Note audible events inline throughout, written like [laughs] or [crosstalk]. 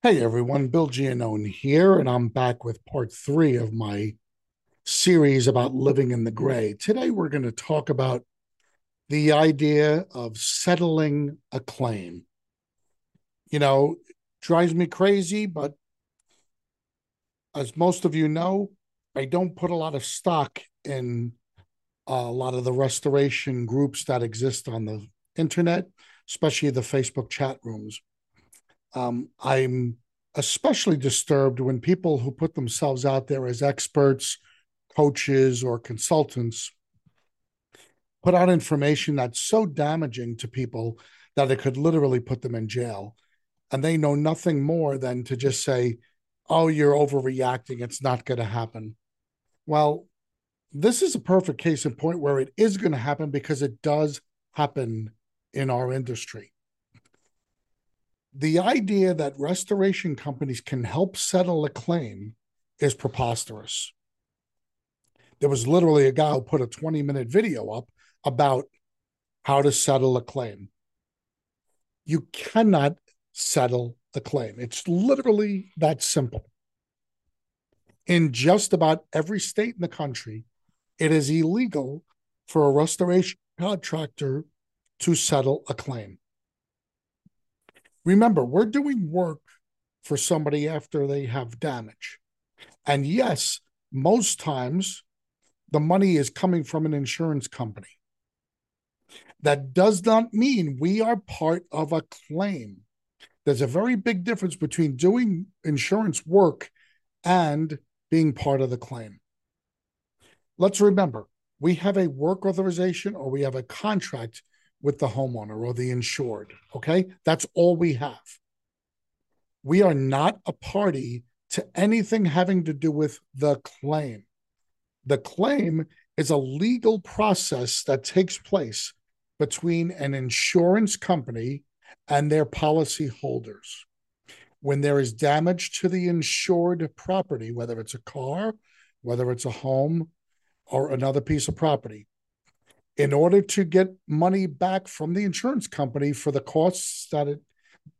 Hey everyone, Bill Giannone here, and I'm back with part three of my series about living in the gray. Today we're going to talk about the idea of settling a claim. You know, drives me crazy, but as most of you know, I don't put a lot of stock in uh, a lot of the restoration groups that exist on the internet, especially the Facebook chat rooms. Um, I'm especially disturbed when people who put themselves out there as experts, coaches, or consultants put out information that's so damaging to people that it could literally put them in jail. And they know nothing more than to just say, oh, you're overreacting. It's not going to happen. Well, this is a perfect case in point where it is going to happen because it does happen in our industry the idea that restoration companies can help settle a claim is preposterous. There was literally a guy who put a 20 minute video up about how to settle a claim. You cannot settle the claim. It's literally that simple. In just about every state in the country, it is illegal for a restoration contractor to settle a claim. Remember, we're doing work for somebody after they have damage. And yes, most times the money is coming from an insurance company. That does not mean we are part of a claim. There's a very big difference between doing insurance work and being part of the claim. Let's remember we have a work authorization or we have a contract with the homeowner or the insured. Okay. That's all we have. We are not a party to anything having to do with the claim. The claim is a legal process that takes place between an insurance company and their policy holders. When there is damage to the insured property, whether it's a car, whether it's a home, or another piece of property, in order to get money back from the insurance company for the costs that it,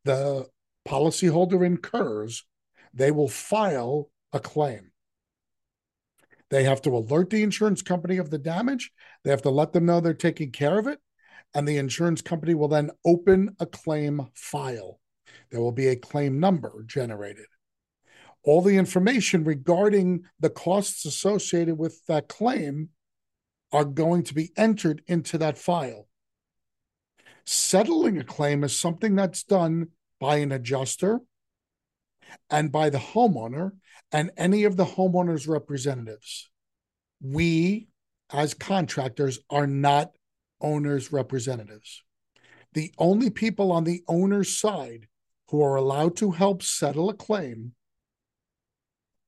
the policyholder incurs, they will file a claim. They have to alert the insurance company of the damage. They have to let them know they're taking care of it. And the insurance company will then open a claim file. There will be a claim number generated. All the information regarding the costs associated with that claim are going to be entered into that file. Settling a claim is something that's done by an adjuster and by the homeowner and any of the homeowner's representatives. We, as contractors, are not owner's representatives. The only people on the owner's side who are allowed to help settle a claim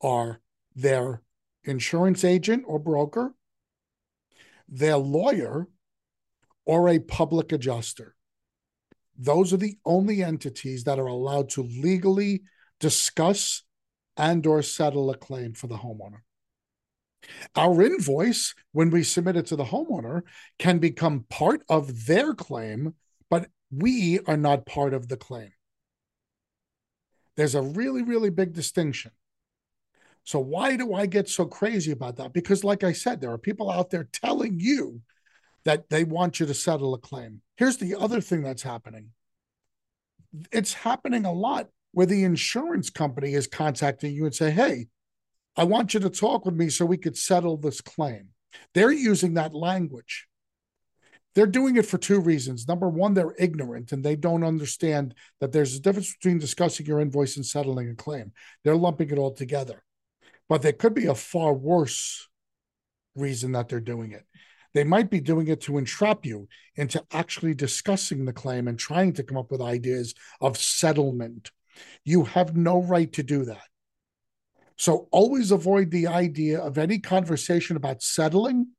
are their insurance agent or broker their lawyer, or a public adjuster. Those are the only entities that are allowed to legally discuss and or settle a claim for the homeowner. Our invoice, when we submit it to the homeowner, can become part of their claim, but we are not part of the claim. There's a really, really big distinction. So why do I get so crazy about that? Because, like I said, there are people out there telling you that they want you to settle a claim. Here's the other thing that's happening it's happening a lot where the insurance company is contacting you and say, Hey, I want you to talk with me so we could settle this claim. They're using that language. They're doing it for two reasons. Number one, they're ignorant and they don't understand that there's a difference between discussing your invoice and settling a claim. They're lumping it all together. But there could be a far worse reason that they're doing it. They might be doing it to entrap you into actually discussing the claim and trying to come up with ideas of settlement. You have no right to do that. So always avoid the idea of any conversation about settling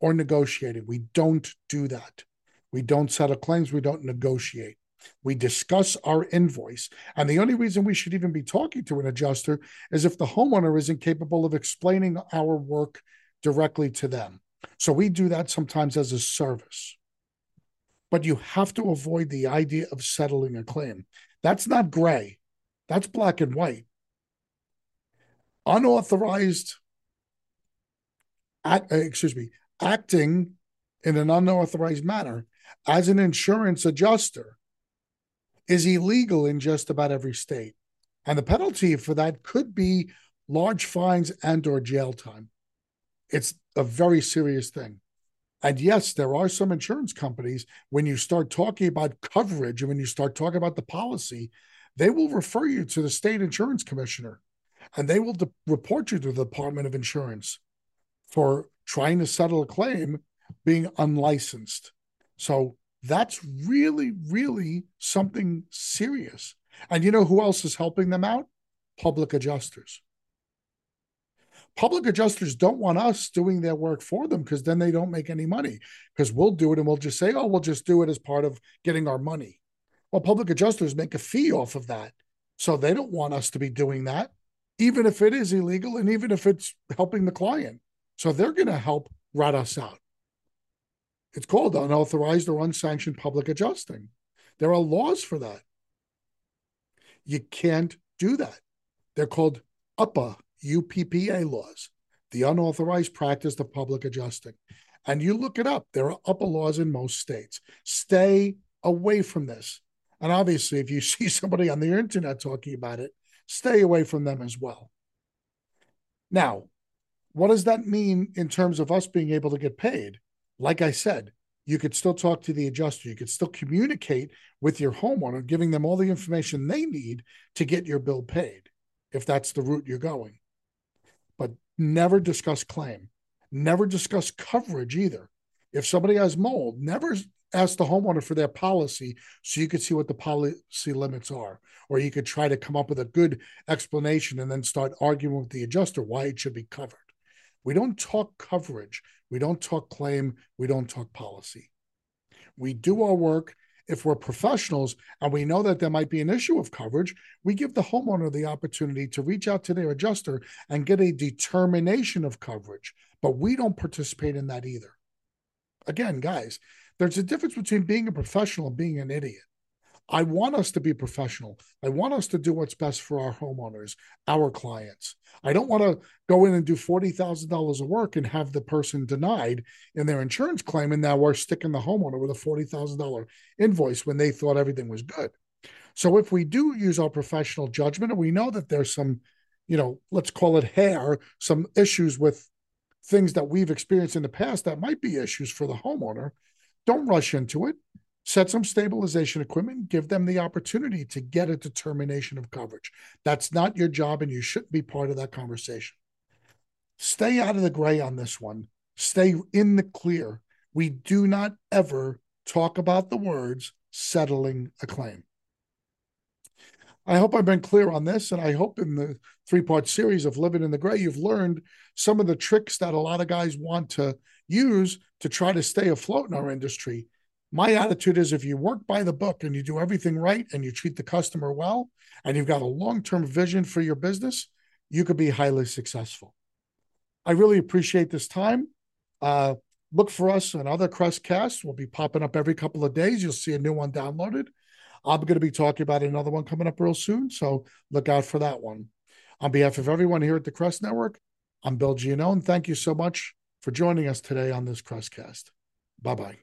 or negotiating. We don't do that. We don't settle claims, we don't negotiate. We discuss our invoice. And the only reason we should even be talking to an adjuster is if the homeowner isn't capable of explaining our work directly to them. So we do that sometimes as a service. But you have to avoid the idea of settling a claim. That's not gray. That's black and white. Unauthorized, act, uh, excuse me, acting in an unauthorized manner as an insurance adjuster is illegal in just about every state. And the penalty for that could be large fines and or jail time. It's a very serious thing. And yes, there are some insurance companies, when you start talking about coverage and when you start talking about the policy, they will refer you to the state insurance commissioner and they will de- report you to the Department of Insurance for trying to settle a claim being unlicensed. So that's really, really something serious. And you know who else is helping them out? Public adjusters public adjusters don't want us doing their work for them because then they don't make any money because we'll do it and we'll just say, oh, we'll just do it as part of getting our money. Well, public adjusters make a fee off of that. So they don't want us to be doing that, even if it is illegal and even if it's helping the client. So they're going to help rat us out. It's called unauthorized or unsanctioned public adjusting. There are laws for that. You can't do that. They're called UPPA UPPA laws, the unauthorized practice of public adjusting. And you look it up, there are UPPA laws in most states. Stay away from this. And obviously, if you [laughs] see somebody on the internet talking about it, stay away from them as well. Now, what does that mean in terms of us being able to get paid? Like I said, you could still talk to the adjuster. You could still communicate with your homeowner, giving them all the information they need to get your bill paid, if that's the route you're going but never discuss claim, never discuss coverage either. If somebody has mold, never ask the homeowner for their policy so you could see what the policy limits are. Or you could try to come up with a good explanation and then start arguing with the adjuster why it should be covered. We don't talk coverage. We don't talk claim. We don't talk policy. We do our work if we're professionals and we know that there might be an issue of coverage, we give the homeowner the opportunity to reach out to their adjuster and get a determination of coverage. But we don't participate in that either. Again, guys, there's a difference between being a professional and being an idiot. I want us to be professional. I want us to do what's best for our homeowners, our clients. I don't want to go in and do $40,000 of work and have the person denied in their insurance claim. And now we're sticking the homeowner with a $40,000 invoice when they thought everything was good. So if we do use our professional judgment and we know that there's some, you know, let's call it hair, some issues with things that we've experienced in the past that might be issues for the homeowner, don't rush into it set some stabilization equipment, give them the opportunity to get a determination of coverage. That's not your job, and you shouldn't be part of that conversation. Stay out of the gray on this one. Stay in the clear. We do not ever talk about the words settling a claim. I hope I've been clear on this, and I hope in the three part series of Living in the Gray, you've learned some of the tricks that a lot of guys want to use to try to stay afloat in our industry my attitude is if you work by the book and you do everything right and you treat the customer well and you've got a long-term vision for your business you could be highly successful. I really appreciate this time. Uh, look for us on other crestcasts we'll be popping up every couple of days. You'll see a new one downloaded. I'm going to be talking about another one coming up real soon so look out for that one. On behalf of everyone here at the crest network i'm bill giannone. Thank you so much for joining us today on this crestcast. Bye-bye